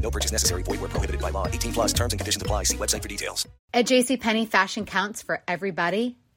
No purchase necessary. Void where prohibited by law. 18 plus terms and conditions apply. See website for details. At JCPenney, fashion counts for everybody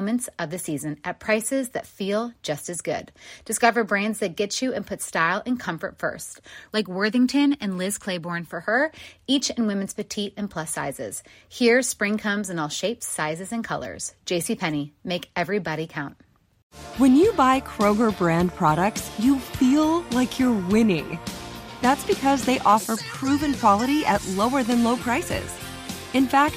moments of the season at prices that feel just as good. Discover brands that get you and put style and comfort first, like Worthington and Liz Claiborne for her, each in women's petite and plus sizes. Here, spring comes in all shapes, sizes, and colors. JCPenney, make everybody count. When you buy Kroger brand products, you feel like you're winning. That's because they offer proven quality at lower than low prices. In fact,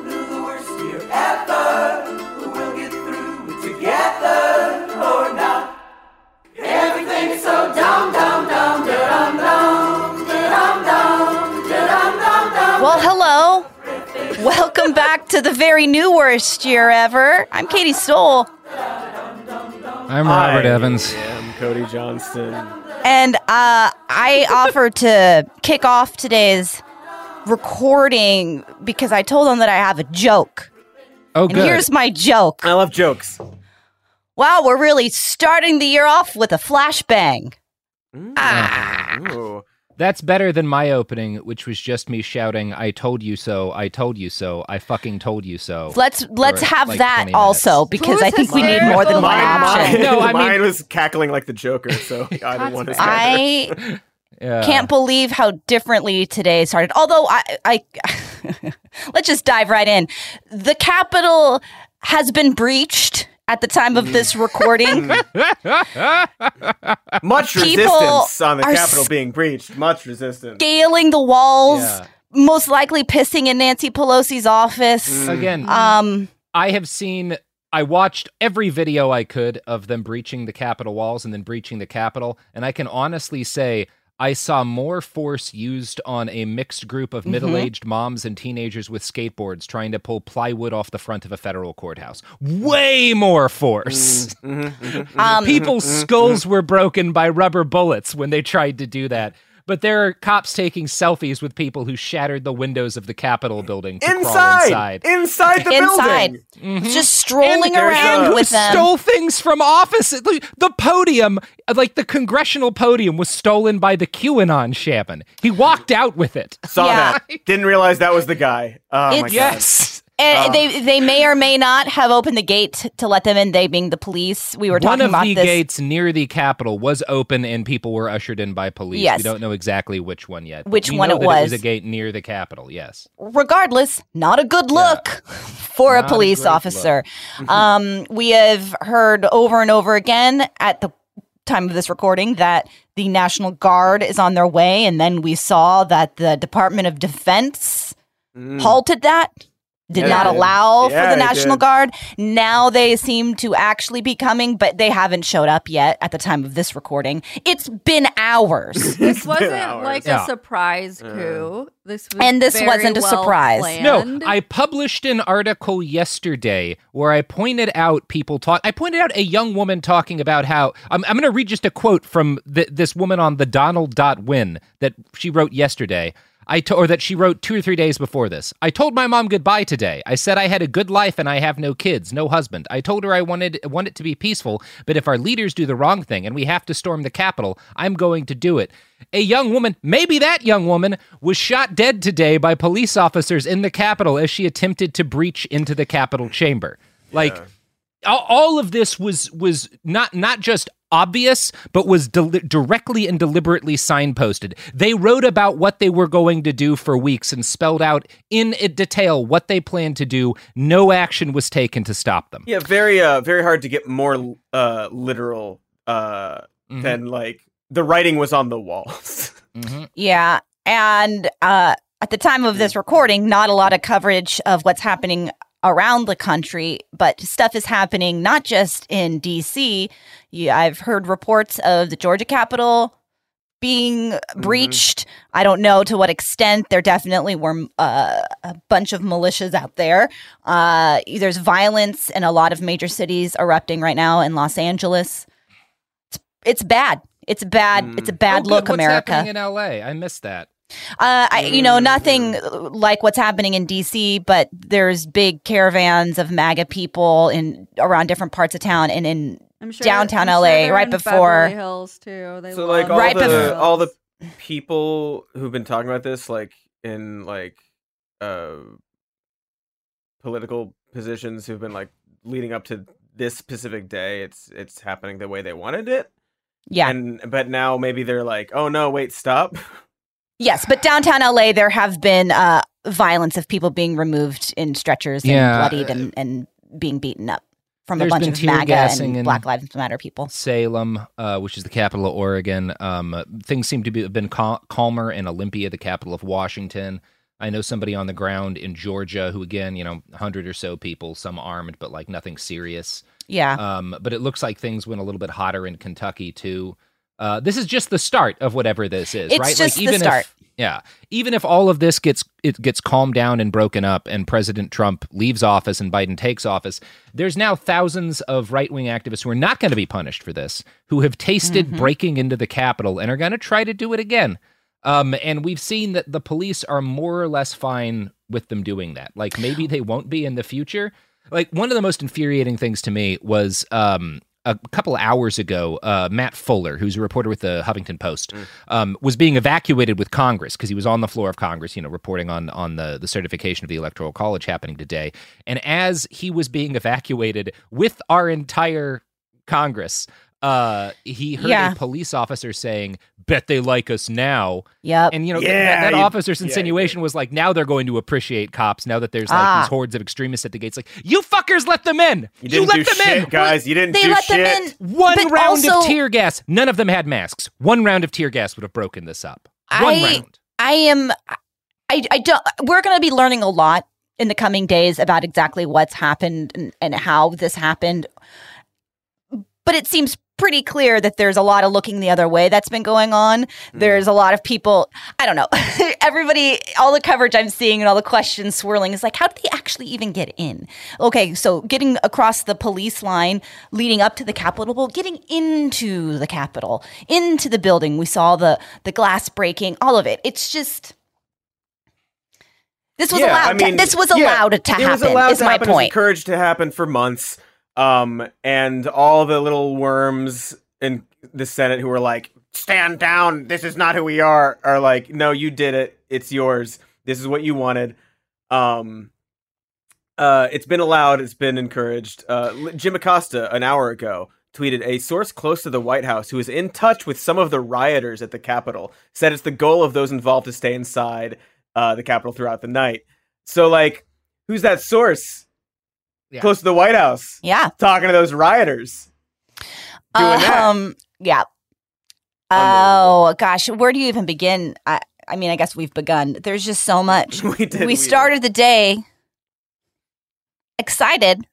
hello. Welcome back to the very new Worst Year Ever. I'm Katie Stoll, I'm Robert Evans. I'm Cody Johnston. and uh, I offered to kick off today's recording because I told them that I have a joke. Oh, And good. here's my joke. I love jokes. Wow, we're really starting the year off with a flashbang. Ooh. That's better than my opening, which was just me shouting, "I told you so! I told you so! I fucking told you so!" Let's let's for, have like, that also minutes. because I think we need more than one option. No, I mean- mine was cackling like the Joker, so either one is better. I Yeah. can't believe how differently today started. Although I, I let's just dive right in. The Capitol has been breached at the time of this recording. Much People resistance on the Capitol being breached. Much resistance. Scaling the walls, Yeah. most likely pissing in Nancy Pelosi's office. Mm. Again, Um, I have seen. I watched every video I could of them breaching the Capitol walls and then breaching the Capitol, and I can honestly say I saw more force used on a mixed group of mm-hmm. middle-aged moms and teenagers with skateboards trying to pull plywood off the front of a federal courthouse. Mm-hmm. Way more force. um, People's skulls were broken by rubber bullets when they tried to do that. But there are cops taking selfies with people who shattered the windows of the Capitol building to crawl Inside! inside. Inside the Inside. building! Mm-hmm. just strolling there's around Who with them. stole things from offices? The podium, like the congressional podium, was stolen by the QAnon shaman. He walked out with it. Saw Yeah. that. Didn't realize that was the guy. Oh my It's- god. Yes. And Oh. they they may or may not have opened the gate to let them in. They being the police. We were One talking of about the this. gates near the Capitol was open and people were ushered in by police. Yes. We don't know exactly which one yet. Which we one it was. It was a gate near the Capitol, yes. regardless, not a good look for Not a a police great officer. Mm-hmm. um, we have heard over and over again at the time of this recording that the National Guard is on their way, and then we saw that the Department of Defense mm. halted that. Did Yeah, not allow Yeah, for the National. Guard. Now they seem to actually be coming, but they haven't showed up yet at the time of this recording. It's been hours. This wasn't hours. like Yeah. a surprise coup. This was And this wasn't a well surprise. planned. No, I published an article yesterday where I pointed out people talk. I pointed out a young woman talking about how I'm, I'm going to read just a quote from th- this woman on the Donald dot Win that she wrote yesterday. I to- or that she wrote two or three days before this. I told my mom goodbye today. I said I had a good life and I have no kids, no husband. I told her I wanted want it to be peaceful, but if our leaders do the wrong thing and we have to storm the Capitol, I'm going to do it. A young woman, maybe that young woman, was shot dead today by police officers in the Capitol as she attempted to breach into the Capitol chamber. Like all, all of this was was not not just obvious but was del- directly and deliberately signposted they wrote about what they were going to do for weeks and spelled out in detail what they planned to do no action was taken to stop them Yeah, very uh very hard to get more uh literal uh Mhm. than like the writing was on the walls. Mhm. Yeah. And uh, at the time of this recording, not a lot of coverage of what's happening around the country, but stuff is happening not just in DC. Yeah, I've heard reports of the Georgia Capitol being breached. I don't know to what extent. There definitely were uh, a bunch of militias out there. Uh, there's violence in a lot of major cities erupting right now in Los Angeles. It's, it's bad. It's bad. It's a bad Oh, look, What's America. in LA i missed that Uh, I, you know, nothing like what's happening in DC, but there's big caravans of MAGA people in around different parts of town and in I'm sure, downtown I'm sure LA they're right in before. Beverly Hills too. They so like all Right the Beverly all the people who've been talking about this like in like uh political positions who've been like leading up to this specific day it's it's happening the way they wanted it Yeah. and but now maybe they're like oh no wait stop yes, but downtown LA, there have been uh, violence of people being removed in stretchers and Yeah. bloodied and, and being beaten up from a bunch of MAGA and and- Black Lives Matter people. Salem, uh, which is the capital of Oregon. Um, uh, things seem to be, have been cal- calmer in Olympia, the capital of Washington. I know somebody on the ground in Georgia who, again, you know, 100 or so people, some armed, but like nothing serious. Yeah. Um, but it looks like things went a little bit hotter in Kentucky, too. Uh, this is just the start of whatever this is, It's right? just the even start. If, yeah, even if all of this gets it gets calmed down and broken up, and President Trump leaves office and Biden takes office, there's now thousands of right wing activists who are not going to be punished for this, who have tasted Mm-hmm. breaking into the Capitol and are going to try to do it again. Um, and we've seen that the police are more or less fine with them doing that. Like maybe they won't be in the future. Like one of the most infuriating things to me was um, a couple hours ago, uh, Matt Fuller, who's a reporter with the Huffington Post, um, was being evacuated with Congress because he was on the floor of Congress, you know, reporting on on the the certification of the Electoral College happening today. And as he was being evacuated with our entire Congress, uh, he heard Yeah. a police officer saying, "Bet they like us now." Yep. And you know Yeah, that, that you- officer's yeah, insinuation was like, now they're going to appreciate cops. Now that there's like Ah. these hordes of extremists at the gates, like you fuckers let them in. you didn't let them shit in. guys you didn't they do let shit them in. One But round also- of tear gas. None of them had masks. One round of tear gas would have broken this up. One I- round. I am I I don't we're going to be learning a lot in the coming days about exactly what's happened and, and how this happened. But it seems pretty clear that there's a lot of looking the other way that's been going on. Hmm. There's a lot of people, I don't know. Everybody all the coverage I'm seeing and all the questions swirling is like how did they actually even get in? Okay, so getting across the police line leading up to the Capitol, well, getting into the Capitol, into the building. We saw the the glass breaking, all of it. It's just this was Yeah, allowed. I mean, to, this was yeah, allowed to it happen. was allowed is to my happen. It was encouraged to happen for months. Um, and all the little worms in the Senate who were like, "Stand down! This is not who we are," are like, "No, you did it. It's yours. This is what you wanted." Um, uh, it's been allowed. It's been encouraged. Uh, Jim Acosta an hour ago tweeted a source close to the White House who is in touch with some of the rioters at the Capitol said it's the goal of those involved to stay inside uh, the Capitol throughout the night. So, like, who's that source Yeah. close to the White House Yeah. talking to those rioters? Um. Yeah. Oh gosh, where do you even begin? I, I mean, I guess we've begun. There's just so much. we did. we started the day excited,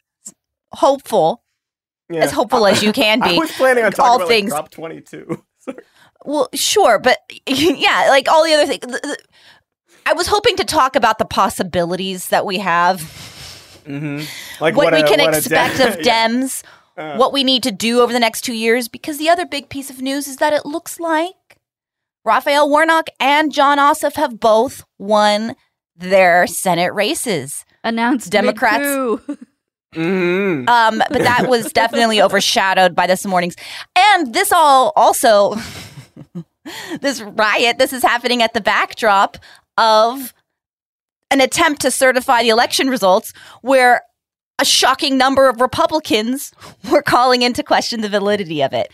hopeful, Yeah. as hopeful as you can I be. was planning on talking all about things. like, Prop 22. Well, sure, but yeah, like all the other things. I was hoping to talk about the possibilities that we have, hmm Like what, we a- can what expect Dem- of Yeah. Dems, Uh. what we need to do over the next two years. Because the other big piece of news is that it looks like Raphael Warnock and Jon Ossoff have both won their Senate races. Announced Democrats- mid-coup. Mhm. Um, but that was definitely overshadowed by this morning's. And this all also, this riot, this is happening at the backdrop of an attempt to certify the election results where a shocking number of Republicans were calling into question the validity of it.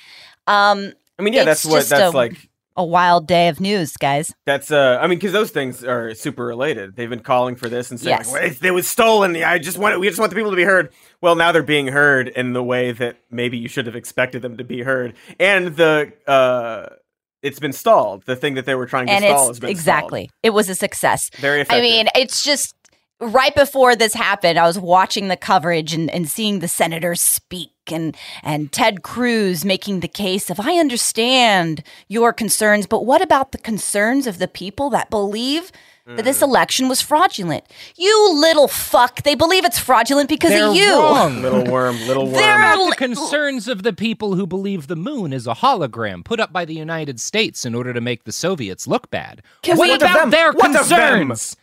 Um, I mean, yeah, that's what that's a- like. a wild day of news, guys. That's uh, I mean, because those things are super related. They've been calling for this and saying, Yes. like, well, it, it was stolen. I just want we just want the people to be heard. Well, now they're being heard in the way that maybe you should have expected them to be heard, and the uh, it's been stalled. The thing that they were trying to and stall has been exactly it was a success stalled. very i mean it's just right before this happened i was watching the coverage and, and seeing the senators speak and and ted cruz making the case of i understand your concerns but what about the concerns of the people that believe that this Mm. election was fraudulent you little fuck they believe it's fraudulent because They're of you wrong. little worm, little worm. There are- About the concerns of the people who believe the moon is a hologram put up by the United States in order to make the Soviets look bad. Can What we- about them? their What concerns?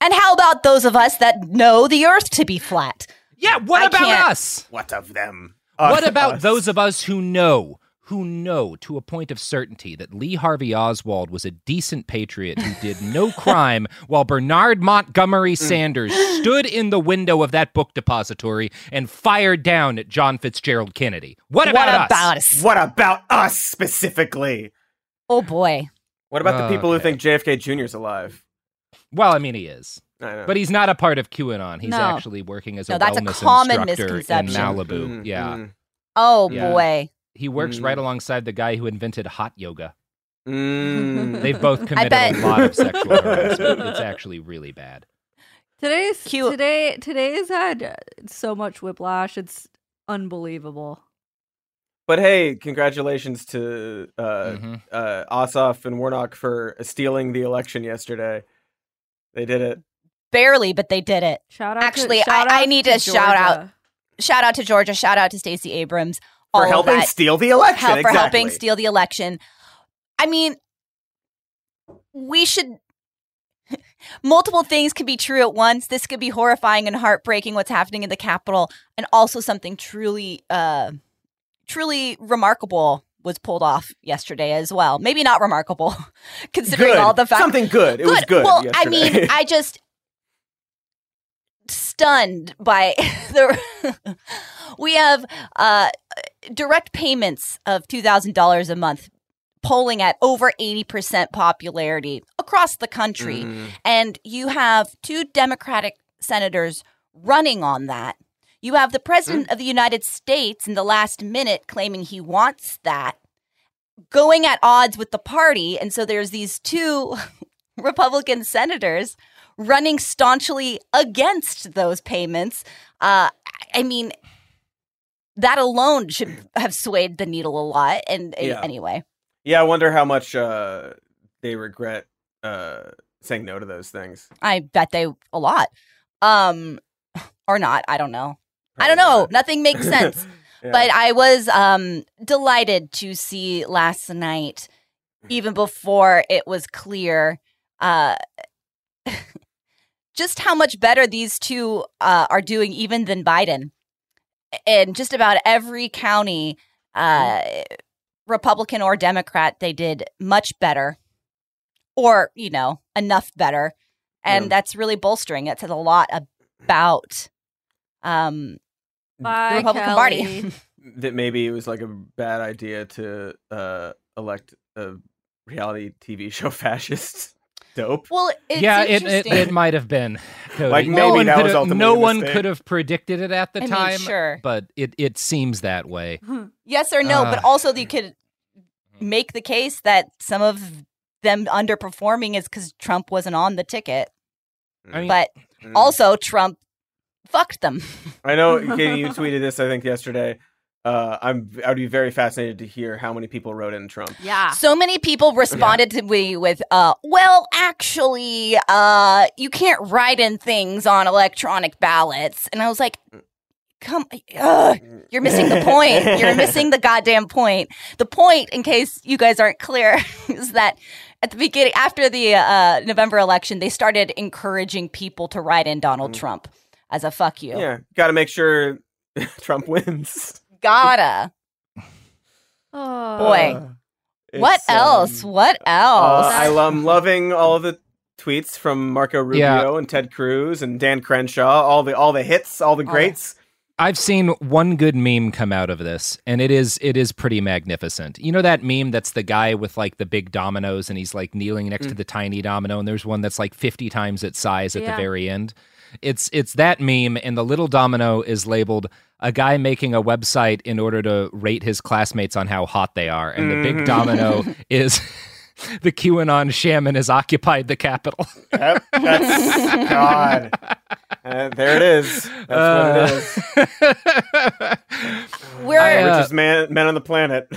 and how about those of us that know the earth to be flat Yeah, what I about can't- us? what of them? What Uh, about us. those of us who know, who know to a point of certainty that Lee Harvey Oswald was a decent patriot who did no crime while Bernard Montgomery Sanders stood in the window of that book depository and fired down at John Fitzgerald Kennedy? What about what us? about us What about us specifically? oh boy What about the people who think JFK Jr. is alive? Well, I mean, he is. I know. But he's not a part of QAnon. He's No. actually working as a No, that's a wellness common instructor in misconception. Malibu. Mhm, Yeah. mhm, oh Yeah. boy He works Mm. right alongside the guy who invented hot yoga. mm. They've both committed a lot of sexual harassment. It's actually really bad. Today's Cute. today today's had uh, so much whiplash. It's unbelievable. But hey, congratulations to uh, Mhm. uh, Ossoff and Warnock for stealing the election yesterday. They did it. barely but they did it Shout out. Actually, to, shout I- I need to to shout out shout out to Georgia, shout out to Stacey Abrams For helping steal the election. help for exactly. helping steal the election. I mean, we should. Multiple things can be true at once. This could be horrifying and heartbreaking. What's happening in the Capitol, and also something truly, uh, truly remarkable was pulled off yesterday as well. Maybe not remarkable, considering Good. all the facts. Something good. It was good. Well, I mean, I just stunned by the. we have uh, direct payments of two thousand dollars a month, polling at over eighty percent popularity across the country, Mhm. and you have two Democratic senators running on that. You have the president of the United States in the last minute claiming he wants that, going at odds with the party. And so there's these two Republican senators running staunchly against those payments. Uh, I mean, that alone should have swayed the needle a lot. And Yeah. anyway, yeah, I wonder how much uh, they regret uh, saying no to those things. I bet they a lot. Um, or not. I don't know. I don't know. not. Nothing makes sense. Yeah. But I was um, delighted to see last night, even before it was clear, uh, just how much better these two uh, are doing, even than Biden. In just about every county, uh, Republican or Democrat, they did much better, or you know, enough better, and Yeah. that's really bolstering. It says a lot about um, Bye, Republican Kelly. Party. that maybe it was like a bad idea to uh, elect a reality TV show fascist. Dope. Well, it's yeah, it, it, it might have been. Cody. Like, no maybe one that was ultimately no one could have predicted it at the I mean, time. sure. but it it seems that way. yes or no, but Uh. also you could make the case that some of them underperforming is because Trump wasn't on the ticket, I mean, but Mm. also Trump fucked them. I know, Katie, you tweeted this. I think yesterday. Uh, I'm. I would be very fascinated to hear how many people wrote in Trump. Yeah. So many people responded to me with, uh, well, actually, uh, you can't write in things on electronic ballots. And I was like, come ugh, you're missing the point you're missing the goddamn point the point in case you guys aren't clear is that at the beginning after the uh, november election they started encouraging people to write in donald trump as a fuck you Mm. Yeah, got to make sure Trump wins. Gotta Oh. boy what It's, um, else what uh, else I love I'm loving all of the tweets from Marco Rubio Yeah. and Ted Cruz and Dan Crenshaw. All the all the hits, all the Oh. greats. I've seen one good meme come out of this, and it is it is pretty magnificent. You know that meme that's the guy with like the big dominoes, and he's like kneeling next Mm. to the tiny domino, and there's one that's like fifty times its size at Yeah. the very end. It's it's that meme, and the little domino is labeled a guy making a website in order to rate his classmates on how hot they are, and the big Mhm. domino is. The QAnon shaman has occupied the Capitol. Yep, that's God. Uh, there it is. That's what it is. We're- I, uh, richest man men on the planet.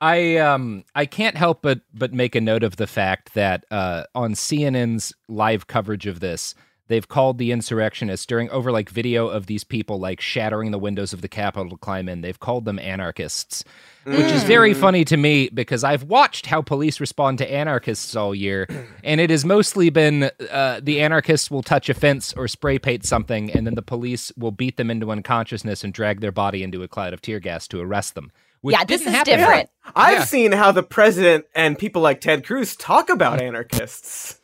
I um I can't help but but make a note of the fact that uh, on CNN's live coverage of this, they've called the insurrectionists during over like video of these people like shattering the windows of the Capitol to climb in. They've called them anarchists, which is very funny to me because I've watched how police respond to anarchists all year, and it has mostly been uh, the anarchists will touch a fence or spray paint something, and then the police will beat them into unconsciousness and drag their body into a cloud of tear gas to arrest them. which Yeah, this is happen. different. I've Yeah. seen how the president and people like Ted Cruz talk about anarchists.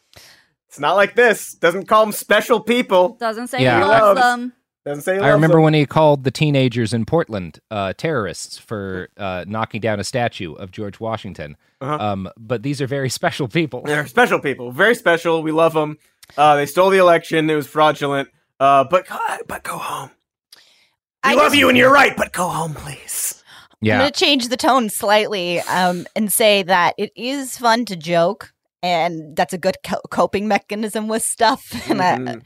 It's not like this. Doesn't call them special people. Doesn't say Yeah, he I- loves them. Doesn't say. He I remember them. when he called the teenagers in Portland uh, terrorists for uh, knocking down a statue of George Washington. Uh-huh. Um, but these are very special people. They're special people. Very special. We love them. Uh, they stole the election. It was fraudulent. Uh, but but go home. We I love just- you and you're right. But go home, please. Yeah. I'm going to change the tone slightly um, and say that it is fun to joke, and that's a good co- coping mechanism with stuff. And I-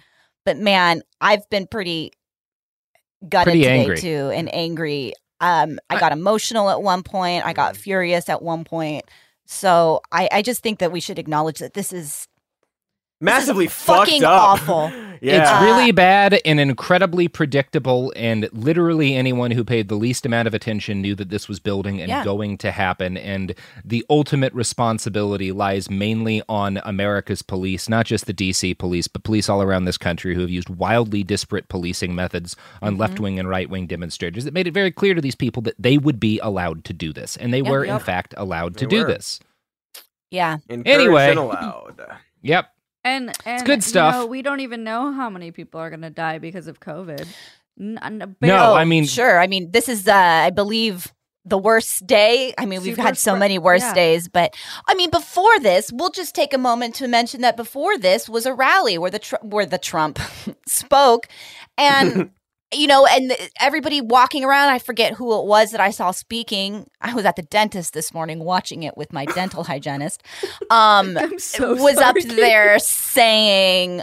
but man, I've been pretty gutted Pretty today angry. too, and angry. Um, I I- got emotional at one point. I got furious at one point. So I, I just think that we should acknowledge that this is Massively fucking fucked up. awful. yeah. It's really bad and incredibly predictable, and literally anyone who paid the least amount of attention knew that this was building and Yeah. going to happen. And the ultimate responsibility lies mainly on America's police, not just the DC police, but police all around this country who have used wildly disparate policing methods on Mhm. left wing and right wing demonstrators. It made it very clear to these people that they would be allowed to do this, and they Yep. were, in fact, allowed to They do this. yeah. Encouraged Anyway. and allowed. Yep. And and good stuff. You know, we don't even know how many people are going to die because of COVID. N- n- No, Oh, I mean- sure. I mean, this is, uh, I believe, the worst day. I mean, we've had so spread- many worse yeah. days, but I mean, before this, we'll just take a moment to mention that before this was a rally where the tr- where the Trump spoke, and you know, and everybody walking around. I forget who it was that I saw speaking. I was at the dentist this morning watching it with my dental hygienist. Um, I'm so was up Katie. there saying.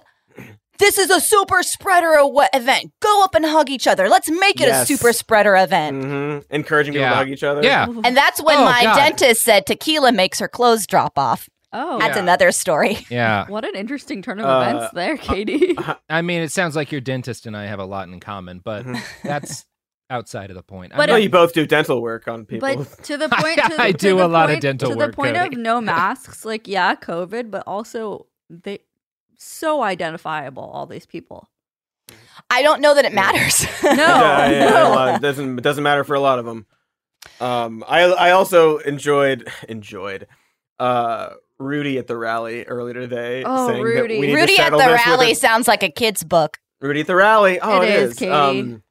This is a super spreader event. Go up and hug each other. Let's make it Yes. a super spreader event. hmm Encouraging people Yeah. to hug each other. Yeah. And that's when Oh, my God. dentist said tequila makes her clothes drop off. Oh, That's Yeah. another story. Yeah. what an interesting turn of Uh, events there, Katie. I mean, it sounds like your dentist and I have a lot in common, but Mhm. that's outside of the point. But I know you both do dental work on people. But to the point, to the, I to do the a lot of point- dental to work, the point Cody. of no masks. Like, yeah, COVID, but also they so identifiable. All these people. I don't know that it matters. No, yeah, yeah, no. it doesn't it doesn't matter for a lot of them. Um, I I also enjoyed enjoyed uh Rudy at the rally earlier today. Oh, saying Rudy. That we need to Rudy at the rally a- sounds like a kid's book. Rudy at the rally. Oh, It it is, is. Katie. Um,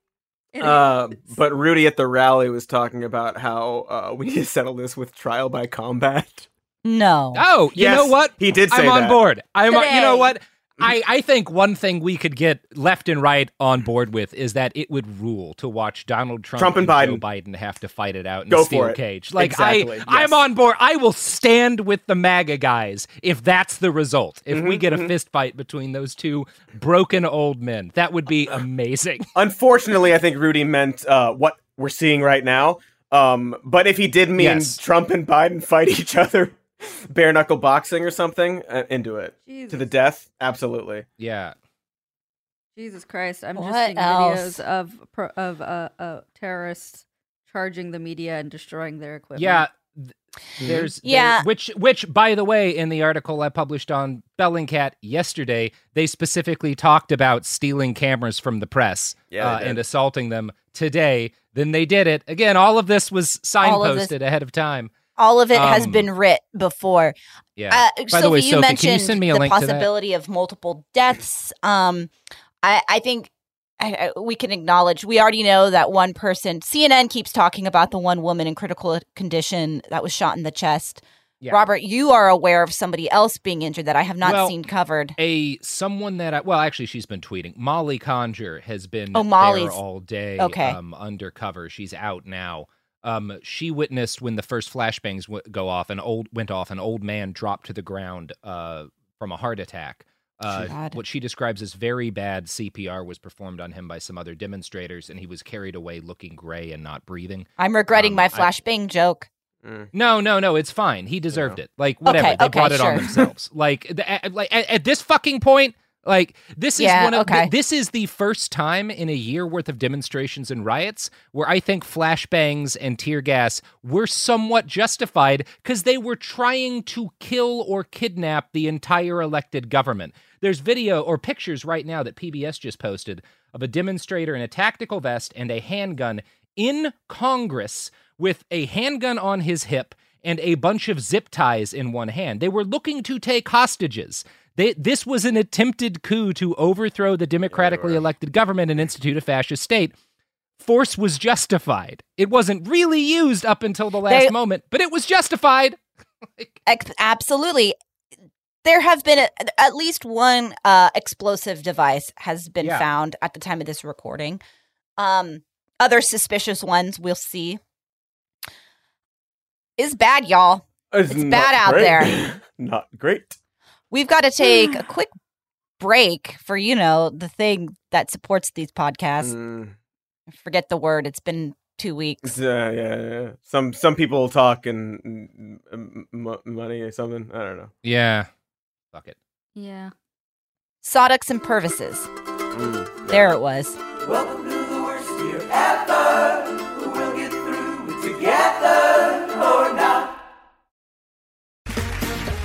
It uh, is. but Rudy at the rally was talking about how uh, we need to settle this with trial by combat. No. Oh, you Yes, know what? He did say I'm on that. board. I'm on, you know what? I, I think one thing we could get left and right on board with is that it would rule to watch Donald Trump, Trump and Joe Biden have to fight it out in Go a for steel it. cage. Like Exactly, I, yes. I'm on board. I will stand with the MAGA guys if that's the result. If we Mhm, get a mhm. fist fight between those two broken old men, that would be amazing. Unfortunately, I think Rudy meant uh, what we're seeing right now. Um, but if he did mean Yes. Trump and Biden fight each other, bare knuckle boxing or something, uh, into it to the death, absolutely. Yeah. Jesus Christ! I'm What just seeing else? videos of pro- of uh, uh, terrorists charging the media and destroying their equipment. Yeah. th- There's there- Yeah. which which by the way in the article I published on Bellingcat yesterday they specifically talked about stealing cameras from the press Yeah, uh, and assaulting them today then they did it again all of this was All of this- signposted ahead of time All of it has Um, been writ before. yeah Uh, by Sophie, the way you Sophie mentioned can you send me a the link possibility of multiple deaths. Um, I, I think I, I, we can acknowledge we already know that one person. CNN keeps talking about the one woman in critical condition that was shot in the chest. Yeah. Robert, you are aware of somebody else being injured that I have not Well, seen covered. a someone that I, well actually she's been tweeting Molly Conger has been Oh, there all day okay. um undercover she's out now um she witnessed when the first flashbangs w- go off an old went off an old man dropped to the ground uh from a heart attack uh, God. what she describes as very bad CPR was performed on him by some other demonstrators, and he was carried away looking gray and not breathing. I'm regretting um, my I- flashbang joke. Mm. No, no, no. It's fine. He deserved it. Like whatever. Okay, they okay, brought it on themselves. Like, the, at, like at, at this fucking point, like this is Yeah, one of okay. this is the first time in a year worth of demonstrations and riots where I think flashbangs and tear gas were somewhat justified because they were trying to kill or kidnap the entire elected government. There's video or pictures right now that PBS just posted of a demonstrator in a tactical vest and a handgun in Congress with a handgun on his hip and a bunch of zip ties in one hand. They were looking to take hostages. They, this was an attempted coup to overthrow the democratically elected government and institute a fascist state. Force was justified. It wasn't really used up until the last They- moment, but it was justified. Ex- absolutely. There have been a, at least one uh, explosive device has been Yeah. found at the time of this recording. Um, other suspicious ones we'll see. Is bad, y'all. It's not bad out great. there. not great. We've got to take a quick break for you know the thing that supports these podcasts. Mm, Forget the word. It's been two weeks. it's, uh, yeah, yeah. Some some people talk and mm, mm, m- money or something. I don't know. Yeah. Fuck it. Yeah. Sodux and Purvises. Mm, There it was. Welcome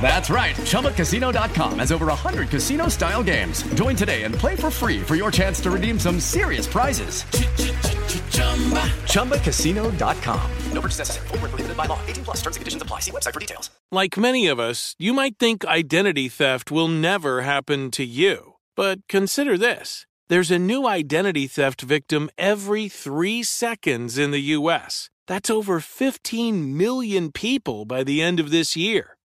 That's right. ChumbaCasino.com has over 100 casino style games. Join today and play for free for your chance to redeem some serious prizes. ChumbaCasino.com. No purchase necessary. Void where prohibited by law. 18 plus terms and conditions apply. See website for details. Like many of us, you might think identity theft will never happen to you. But consider this there's a new identity theft victim every three seconds in the U.S. That's over 15 million people by the end of this year,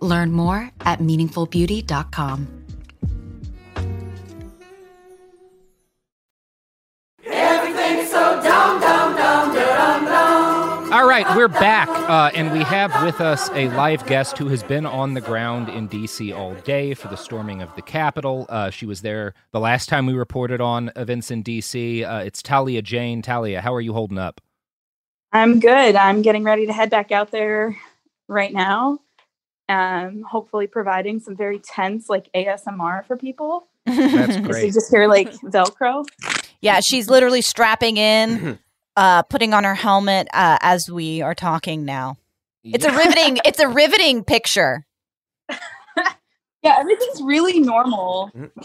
Learn more at meaningfulbeauty.com. Everything's so dumb, dumb, right, we're back, uh, and we have with us a live guest who has been on the ground in D.C. all day for the storming of the Capitol. Uh, she was there the last time we reported on events in D.C. Uh, it's Talia Jane. Talia, how are you holding up? I'm good. I'm getting ready to head back out there right now. Um, hopefully providing some very tense like ASMR for people. That's So you just hear like Velcro. Yeah, she's literally strapping in, uh, putting on her helmet uh, as we are talking now. It's a riveting. It's a riveting picture. Yeah, everything's really normal Mhm.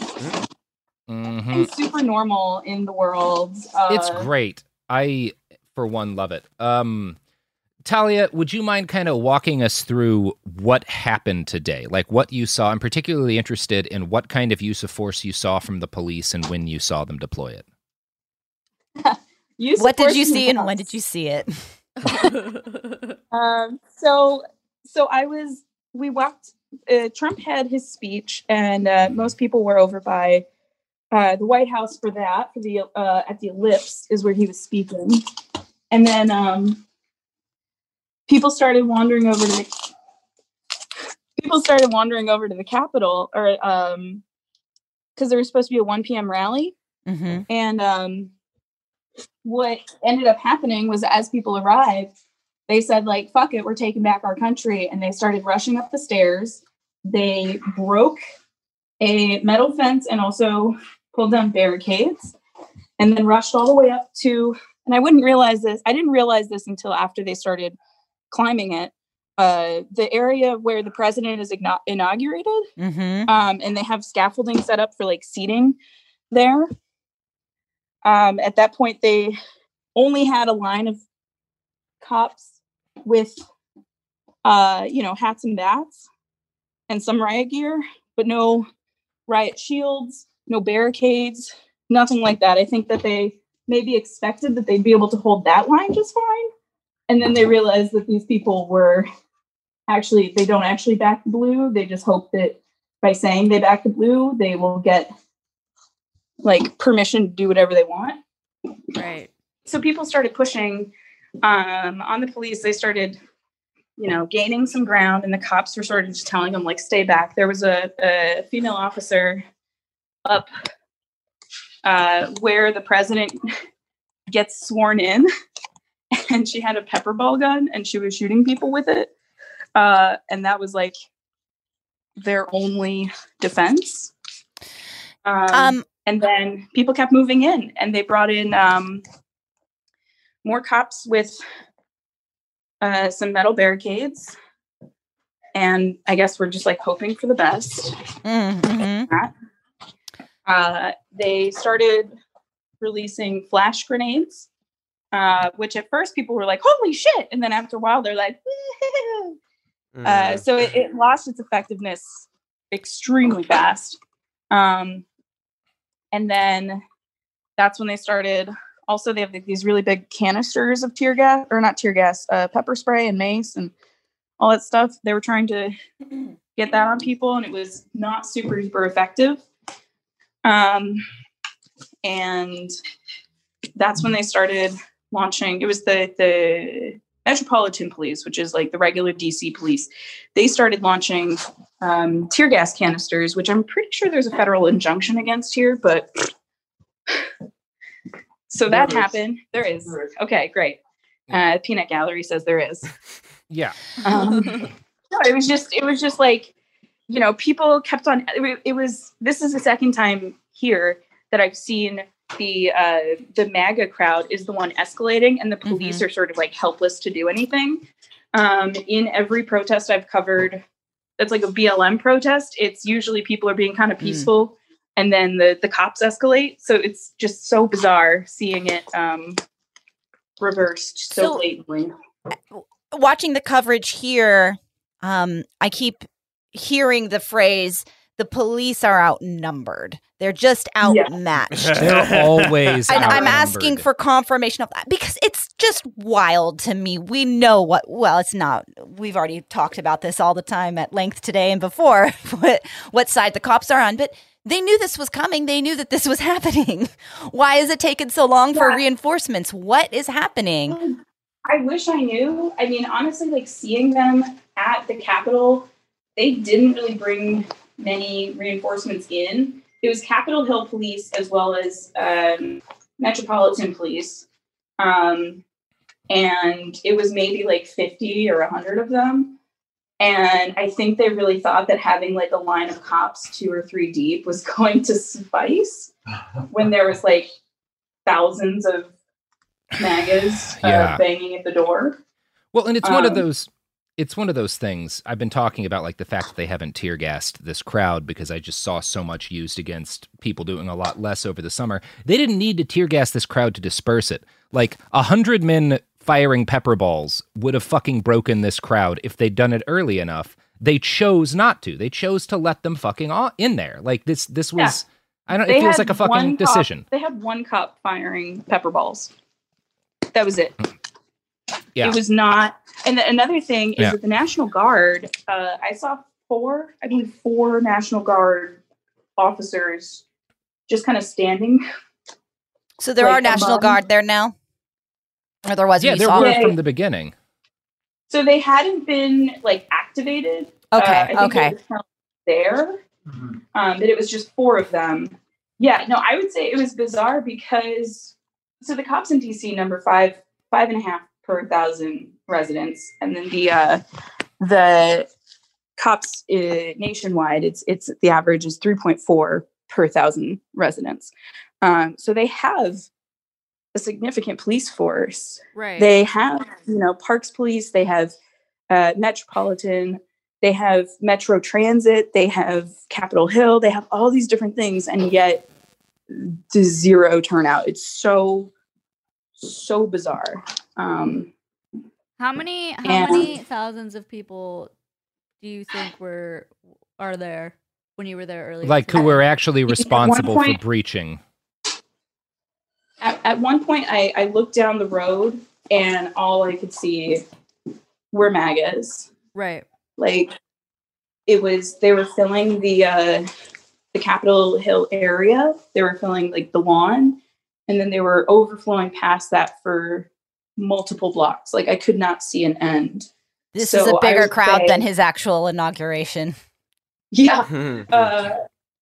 and super normal in the world. Uh, It's great. I, for one, love it. Um, Talia, would you mind kind of walking us through what happened today? Like what you saw? I'm particularly interested in what kind of use of force you saw from the police and when you saw them deploy it. What did you see and house. when did you see it? Um, so, so I was. We walked. Uh, Trump had his speech, and uh, most people were over by uh, the White House for that. For the uh, at the Ellipse is where he was speaking, and then um, people started wandering over to the. People started wandering over to the Capitol, or um, because there was supposed to be a one p.m. rally, Mm-hmm. and um, what ended up happening was as people arrived, they said, like, fuck it, we're taking back our country. And they started rushing up the stairs. They broke a metal fence and also pulled down barricades and then rushed all the way up to, and I wouldn't realize this, I didn't realize this until after they started climbing it. Uh, the area where the president is igno- inaugurated, Mm-hmm. um, and they have scaffolding set up for like seating there. Um, at that point, they only had a line of cops with, uh, you know, hats and bats and some riot gear, but no riot shields, no barricades, nothing like that. I think that they maybe expected that they'd be able to hold that line just fine. And then they realized that these people were actually, they don't actually back the blue. They just hope that by saying they back the blue, they will get like permission to do whatever they want. Right. So people started pushing um, on the police. They started, you know, gaining some ground, and the cops were sort of just telling them like, "Stay back." There was a, a female officer up uh, where the president gets sworn in, and she had a pepper ball gun, and she was shooting people with it, uh, and that was like their only defense. Um, Um, and then people kept moving in, and they brought in um, more cops with uh, some metal barricades. And I guess we're just like hoping for the best. Mm-hmm. Uh, they started releasing flash grenades, uh, which at first people were like, "Holy shit!" and then after a while they're like. Uh, so it, it lost its effectiveness extremely fast. Um, and then that's when they started. Also, they have like, these really big canisters of tear gas, or not tear gas, uh, pepper spray and mace and all that stuff. They were trying to get that on people, and it was not super duper effective. Um, and that's when they started launching. It was the the Metropolitan Police, which is like the regular DC police. They started launching um, tear gas canisters, which I'm pretty sure there's a federal injunction against here, but so that There is. happened. There is. Okay, great. Uh, Peanut Gallery says there is. Yeah. Um, no, it was just it was just like you know people kept on. It was this is the second time here that I've seen the uh, the MAGA crowd is the one escalating, and the police are sort of like helpless to do anything. Um, in every protest I've covered, that's like a BLM protest. It's usually people are being kind of peaceful, and then the the cops escalate. So it's just so bizarre seeing it um, reversed so So- blatantly. watching the coverage here, um, I keep hearing the phrase "the police are outnumbered." They're just outmatched. They're always And I'm asking for confirmation of that because it's just wild to me. We know what, well, it's not. We've already talked about this all the time at length today and before, what, what side the cops are on, but they knew this was coming. They knew that this was happening. Why is it taking so long for reinforcements? What is happening? Um, I wish I knew. I mean, honestly, like seeing them at the Capitol, they didn't really bring many reinforcements in. It was Capitol Hill Police as well as um, Metropolitan Police. Um, and it was maybe like 50 or 100 of them. And I think they really thought that having like a line of cops two or three deep was going to suffice when there was like thousands of MAGAs uh, Yeah. banging at the door. Well, and it's one of Um, those it's one of those things I've been talking about like the fact that they haven't tear gassed this crowd because I just saw so much used against people doing a lot less over the summer. They didn't need to tear gas this crowd to disperse it. Like a hundred men firing pepper balls would have fucking broken this crowd if they'd done it early enough. They chose not to. They chose to let them fucking all in there. Like this this was I don't They it feels like a fucking cop- decision. they had one cop firing pepper balls. That was it. Mm. Yeah. It was not. And the, another thing is Yeah. that the National Guard, uh, I saw four, I believe four National Guard officers just kind of standing. So there like, are National above. Guard there now? Or there was yeah, you there were from the beginning. So they hadn't been like activated. Okay, Uh, I think okay. They were kind of there, um, but it was just four of them. Yeah, no, I would say it was bizarre because so the cops in DC number five, five and a half per thousand residents, and then the uh, the cops uh, nationwide, it's it's the average is three point four per thousand residents. Um, so they have a significant police force. Right. They have, you know, Parks Police. They have uh, Metropolitan. They have Metro Transit. They have Capitol Hill. They have all these different things, and yet the zero turnout. It's so so bizarre. Um, How many how And- many thousands of people do you think were are there when you were there earlier? Like who were actually responsible for breaching. at, at one point, I, I looked down the road, and all I could see were MAGAs. Right. like it was they were filling the uh the capitol hill area they were filling like the lawn and then they were overflowing past that for multiple blocks like i could not see an end This So is a bigger crowd say- than his actual inauguration. yeah uh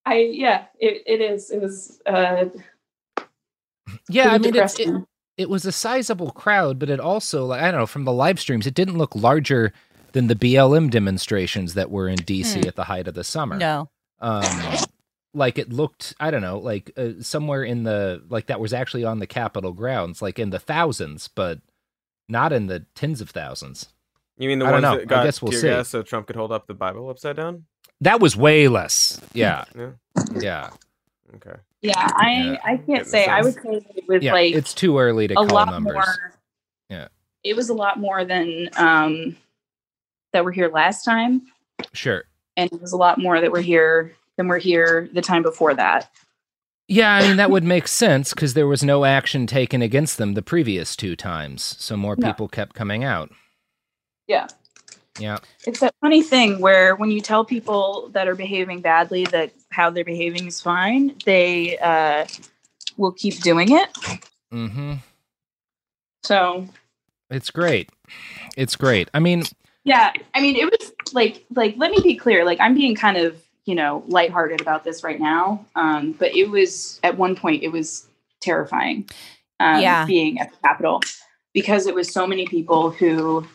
i yeah it, it is it was uh Yeah, I mean, it's, it, it was a sizable crowd, but it also, like, I don't know, from the live streams, it didn't look larger than the BLM demonstrations that were in DC Hmm. at the height of the summer. No. Um, like it looked, I don't know, like uh, somewhere in the, like that was actually on the Capitol grounds, like in the thousands, but not in the tens of thousands. You mean the I don't ones know. that I got guess we'll tear see. gas so Trump could hold up the Bible upside down? That was way less. Yeah. Yeah. Yeah. Okay. yeah i Yeah. i can't Getting say i would sense. say it was Yeah. like it's too early to a call lot numbers. more Yeah. it was a lot more than um that were here last time Sure. and it was a lot more that were here than were here the time before that. Yeah, I mean that would make sense because there was no action taken against them the previous two times, so more No. people kept coming out. Yeah. Yeah, It's that funny thing where when you tell people that are behaving badly that how they're behaving is fine, they uh, will keep doing it. mm-hmm. So It's great. It's great. I mean, yeah, I mean, it was like like let me be clear. Like I'm being kind of you know lighthearted about this right now, um, but it was at one point it was terrifying. Um, Yeah. being at the Capitol because it was so many people who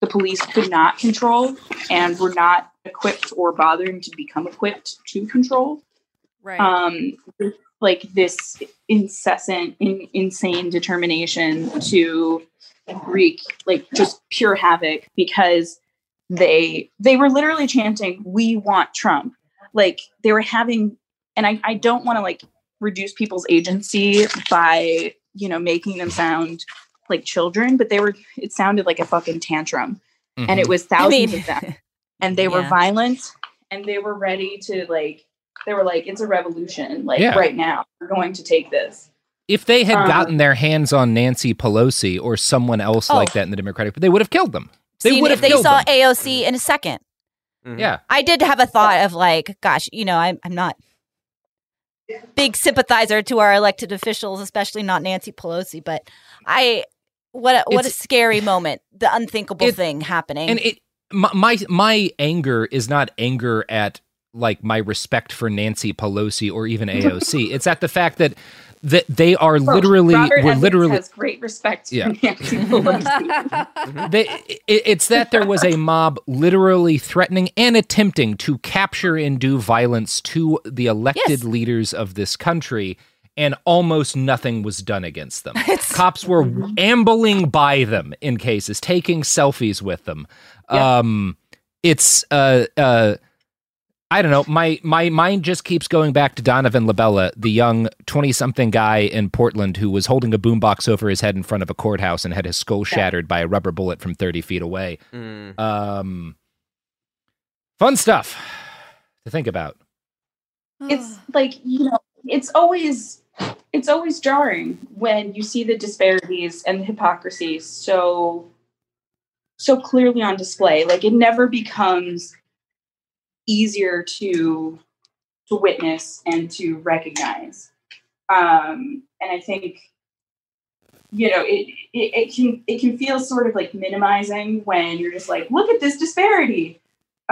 the police could not control and were not equipped or bothering to become equipped to control. Right. Um, like this incessant, in, insane determination to wreak like just pure havoc because they they were literally chanting, "We want Trump." Like they were having, and I I don't want to like reduce people's agency by you know making them sound like children, but they were. It sounded like a fucking tantrum, and it Mhm. was I thousands mean- of them, and they were violent, and they were ready to like. They were like, "It's a revolution! Like Yeah. right now, we're going to take this." if they had Uh, gotten their hands on Nancy Pelosi or someone else Oh. like that in the Democratic, they would have killed them. They Seen would if they saw them. AOC in a second. Mm-hmm. Yeah. I did have a thought of like, gosh, you know, I'm, I'm not big sympathizer to our elected officials, especially not Nancy Pelosi, but I what a, what a scary moment. The unthinkable It- thing happening. and it my, my my anger is not anger at like my respect for Nancy Pelosi or even AOC. it's at the fact that that they are literally Robert we're Evans literally has great respect Yeah. for Nancy Pelosi. they, it, it's that there was a mob literally threatening and attempting to capture and do violence to the elected Yes. leaders of this country, and almost nothing was done against them. Cops were ambling by them in cases, taking selfies with them. Um, it's uh uh. I don't know. My my mind just keeps going back to Donovan Labella, the young twenty-something guy in Portland who was holding a boombox over his head in front of a courthouse and had his skull shattered by a rubber bullet from thirty feet away. Mm. Um, fun stuff to think about. it's like you know it's always it's always jarring when you see the disparities and the hypocrisy so so clearly on display like it never becomes easier to to witness and to recognize um and i think you know it, it it can it can feel sort of like minimizing when you're just like look at this disparity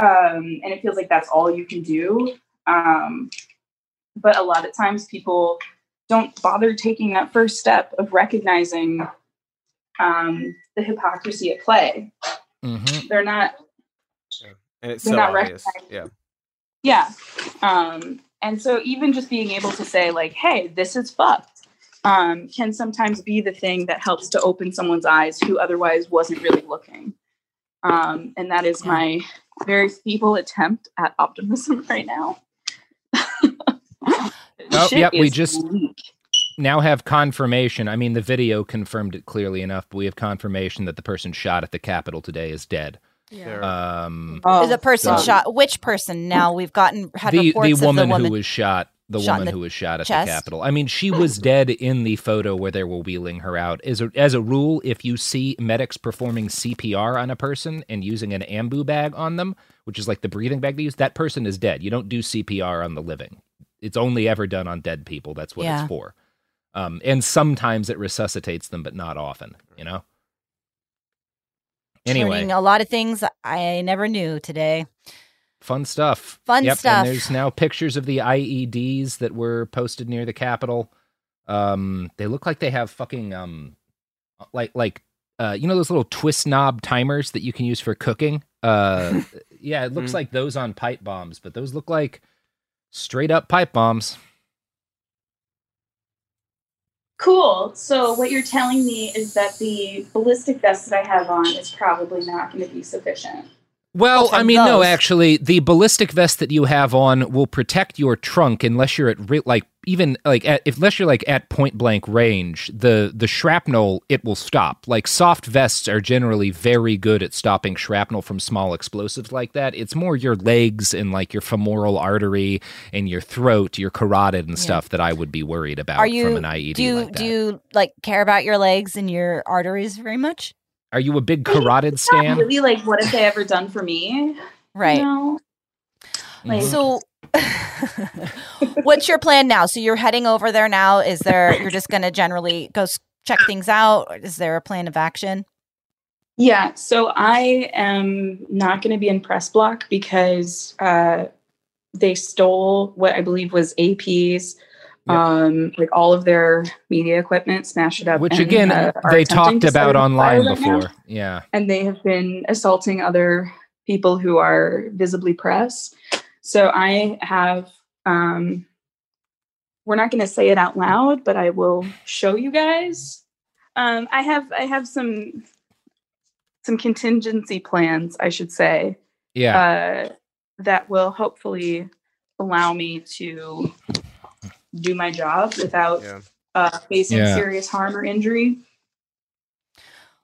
um and it feels like that's all you can do um but a lot of times people don't bother taking that first step of recognizing um, the hypocrisy at play. Mm-hmm. They're not, And it's so not obvious. Yeah. yeah. Um, and so even just being able to say like, "Hey, this is fucked," um, can sometimes be the thing that helps to open someone's eyes who otherwise wasn't really looking. Um, and that is my very feeble attempt at optimism right now. Oh, yep, we just bleak. now have confirmation. I mean, the video confirmed it clearly enough, but we have confirmation that the person shot at the Capitol today is dead. Um, Is a person so- shot? Which person? Now we've gotten had the reports the woman, of the woman who was shot, the shot woman the who was shot at chest. the Capitol. I mean, she was dead in the photo where they were wheeling her out. As a, as a rule, if you see medics performing CPR on a person and using an ambu bag on them, which is like the breathing bag they use, that person is dead. You don't do CPR on the living. It's only ever done on dead people. That's what Yeah. it's for. Um, and sometimes it resuscitates them, but not often. You know. Anyway, a lot of things I never knew today. Fun stuff. Fun yep, stuff. And there's now pictures of the IEDs that were posted near the Capitol. Um, they look like they have fucking um, like like uh, you know those little twist knob timers that you can use for cooking. Uh, yeah, it looks Mm. like those on pipe bombs, but those look like straight up pipe bombs. Cool. So what you're telling me is that the ballistic vest that I have on is probably not going to be sufficient. Well, I mean, no, actually, the ballistic vest that you have on will protect your trunk unless you're at re- like even like at, unless you're like at point blank range. The the shrapnel it will stop. Like soft vests are generally very good at stopping shrapnel from small explosives like that. It's more your legs and like your femoral artery and your throat, your carotid and stuff that I would be worried about Are you from an IED do you like that. do you like care about your legs and your arteries very much? Are you a big carotid Not stan? really like what have they ever done for me? Right. You know? Like, mm-hmm. So what's your plan now? So you're heading over there now. Is there you're just going to generally go check things out? Is there a plan of action? Yeah, so I am not going to be in press block because uh, they stole what I believe was AP's, um, like all of their media equipment, smashed it up. Which and, again, uh, they talked about online fire right before. Yeah. and they have been assaulting other people who are visibly press. So I have, um, we're not going to say it out loud, but I will show you guys. Um, I have I have some some contingency plans, I should say, Yeah. uh, that will hopefully allow me to do my job without uh, facing Yeah. serious harm or injury.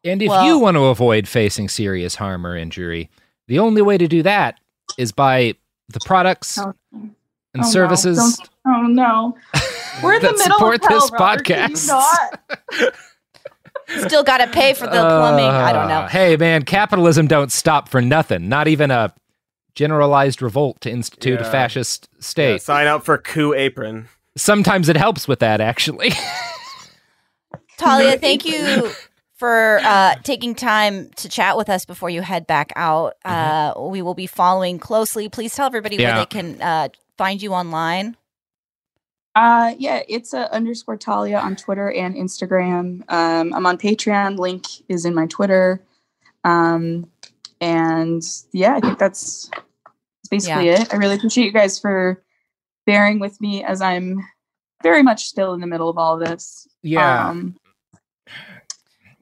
And if Well- you want to avoid facing serious harm or injury, the only way to do that is by the products Oh, and oh, services. don't- oh no. We're in the middle support of hell, this Robert. Podcast. Still got to pay for the plumbing. I don't know. Uh, Hey, man, capitalism don't stop for nothing. Not even a generalized revolt to institute a fascist state. Yeah, sign up for coup apron. Sometimes it helps with that, actually. Talia, thank you for uh, taking time to chat with us before you head back out. Uh, we will be following closely. Please tell everybody where they can uh, find you online. Uh, yeah, it's a underscore Talia on Twitter and Instagram. Um, I'm on Patreon. Link is in my Twitter. Um, and yeah, I think that's, that's basically Yeah. it. I really appreciate you guys for bearing with me as I'm very much still in the middle of all this. Yeah. Um,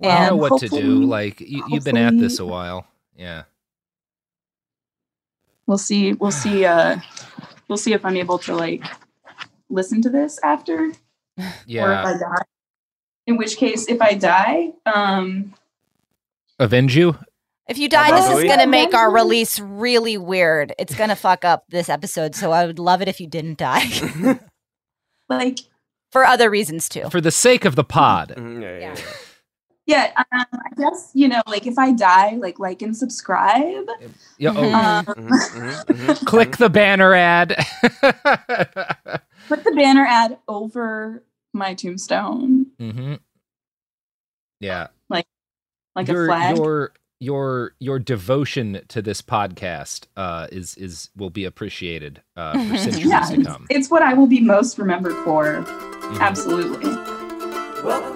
you know what to do. Like you, you've been at this a while. Yeah. we'll see. We'll see. Uh, we'll see if I'm able to like listen to this after. or if Yeah. I die. In which case, if I die, um, Avenge you. If you die, this is going to make our release really weird. It's going to fuck up this episode. So I would love it if you didn't die. like for other reasons too. For the sake of the pod. Mm-hmm. yeah, yeah, yeah, um, I guess you know, like if I die, like like and subscribe. Yeah, oh. Um, Mm-hmm, Click the banner ad. put the banner ad over my tombstone, hmm Yeah. like like your, a flag. Your your your devotion to this podcast uh, is is will be appreciated uh, for centuries yeah, to it's, come. it's what I will be most remembered for. Mm-hmm. Absolutely. Welcome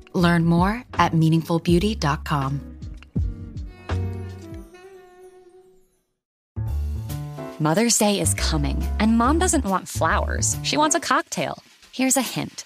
Learn more at meaningfulbeauty.com. Mother's Day is coming, and mom doesn't want flowers. She wants a cocktail. Here's a hint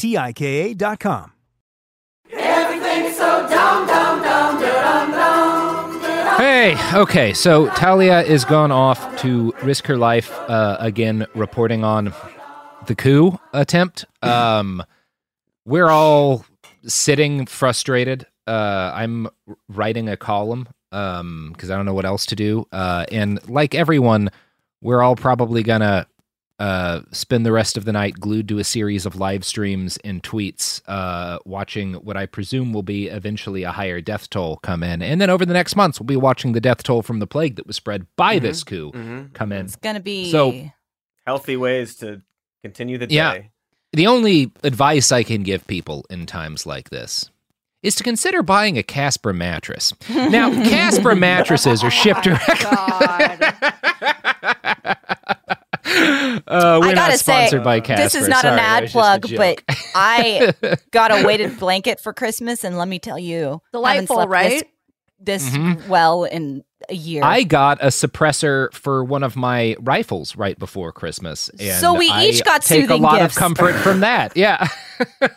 T I K A.com. Everything's so dumb, dumb, dumb, dumb, dumb, dumb. Hey, okay, so Talia is gone off to risk her life uh, again, reporting on the coup attempt. Um, we're all sitting frustrated. Uh, I'm writing a column um, because I don't know what else to do. Uh, and like everyone, we're all probably gonna uh, spend the rest of the night glued to a series of live streams and tweets, uh, watching what I presume will be eventually a higher death toll come in. And then over the next months, we'll be watching the death toll from the plague that was spread by Mhm, this coup mhm. come in. It's gonna be So Healthy ways to continue the Yeah. day. the only advice I can give people in times like this is to consider buying a Casper mattress. Now, Casper mattresses are shipped direct. Uh, we're I gotta not sponsored say, by Casper. this is not Sorry, an ad was just a plug, but I got a weighted blanket for Christmas, and let me tell you, Delightful, haven't slept right? This, this Mhm. well in a year. I got a suppressor for one of my rifles right before Christmas, and So we I each got take a soothing lot gifts. of comfort from that. Yeah,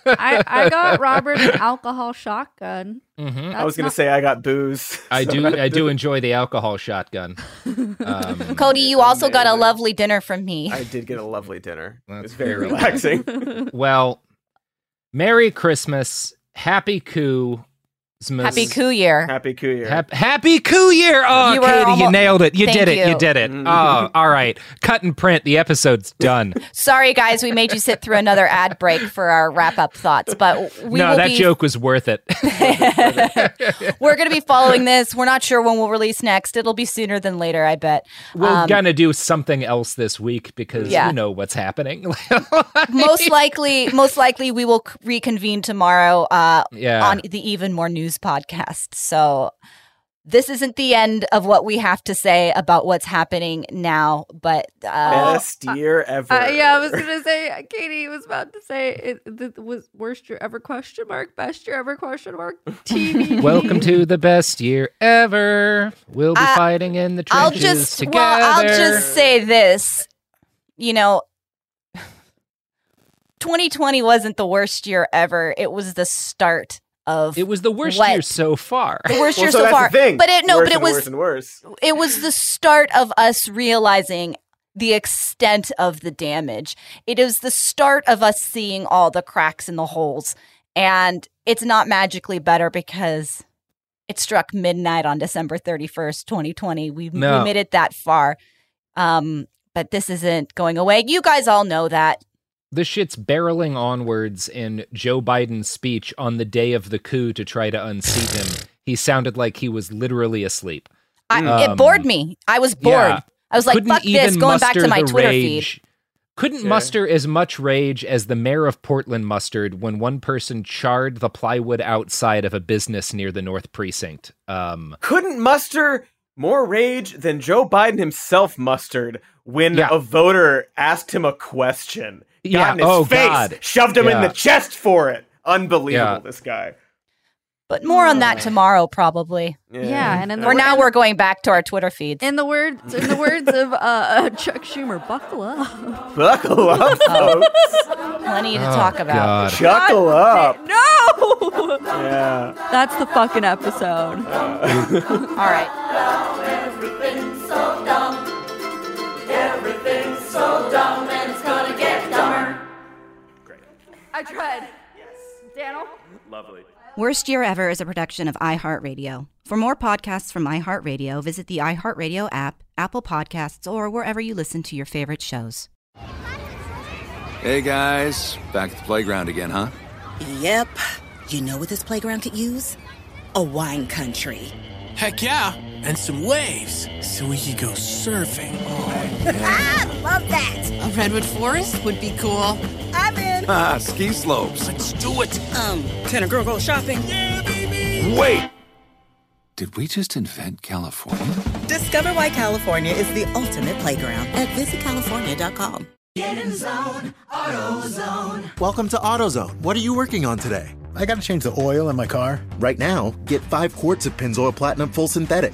I, I got Robert an alcohol shotgun. Mhm. I was gonna not- say I got booze. I so do. I do enjoy the alcohol shotgun. Um, Cody, you also got a lovely dinner from me. I did get a lovely dinner. It was very very relaxing. well, Merry Christmas, Happy Coup. Happy Coup Year. Happy Coup Year. Hap- Happy Coup Year! Oh, You were Katie, you nailed it. You Thank did it. You. you. did it. Oh, all right. Cut and print. The episode's done. Sorry, guys, we made you sit through another ad break for our wrap up thoughts, but we no, will that be. joke was worth it. We're going to be following this. We're not sure when we'll release next. It'll be sooner than later, I bet. We're Um, gonna do something else this week because Yeah. you know what's happening. most likely, most likely, we will reconvene tomorrow uh, Yeah. on the Even More News podcast. So. This isn't the end of what we have to say about what's happening now, but uh, Best year ever. Uh, yeah, I was gonna say. Katie was about to say it, it was worst year ever? Question mark. Best year ever? Question mark. TV. Welcome to the best year ever. We'll be I- fighting in the I'll trenches just together. well, I'll just say this. You know, 2020 wasn't the worst year ever. It was the start of it was the worst what- year so far. The worst Well, year so so, far. But it no, Worse but it and was worse and worse. it was the start of us realizing the extent of the damage. It is the start of us seeing all the cracks and the holes. And it's not magically better because it struck midnight on December 31st, 2020. We, No. we made it that far. Um, but this isn't going away. You guys all know that. The shit's barreling onwards in Joe Biden's speech on the day of the coup to try to unseat him. He sounded like he was literally asleep. I, Um, it bored me. I was bored. yeah. I was like, Couldn't fuck this, going back to my Twitter rage- feed. Couldn't Okay. muster as much rage as the mayor of Portland mustered when one person charred the plywood outside of a business near the North Precinct. Um, Couldn't muster more rage than Joe Biden himself mustered when Yeah. a voter asked him a question. Got Yeah, in his oh, face, God. shoved him in Yeah. the chest for it. Unbelievable, Yeah. this guy. But more on that tomorrow, probably. Yeah, and in the For wor- now, we're going back to our Twitter feeds. in the words in the words of uh, uh, Chuck Schumer, buckle up. Buckle up, folks. Plenty to Oh, talk about. God. Chuckle up. No, Yeah. that's the fucking episode. All right. I tried. Yes, Daniel. Lovely. Worst Year Ever is a production of iHeartRadio. For more podcasts from iHeartRadio, visit the iHeartRadio app, Apple Podcasts, or wherever you listen to your favorite shows. Hey guys, back at the playground again, huh? Yep. You know what this playground could use? A wine country. Heck yeah, and some waves so we could go surfing. Oh, ah, love that. A redwood forest would be cool. I'm in. Ah, ski slopes. Let's do it. Um, can a girl go shopping? Wait! Did we just invent California? Discover why California is the ultimate playground at visitcalifornia.com. Get in zone, AutoZone. Welcome to AutoZone. What are you working on today? I gotta change the oil in my car. Right now, get five quarts of Pennzoil Platinum Full Synthetic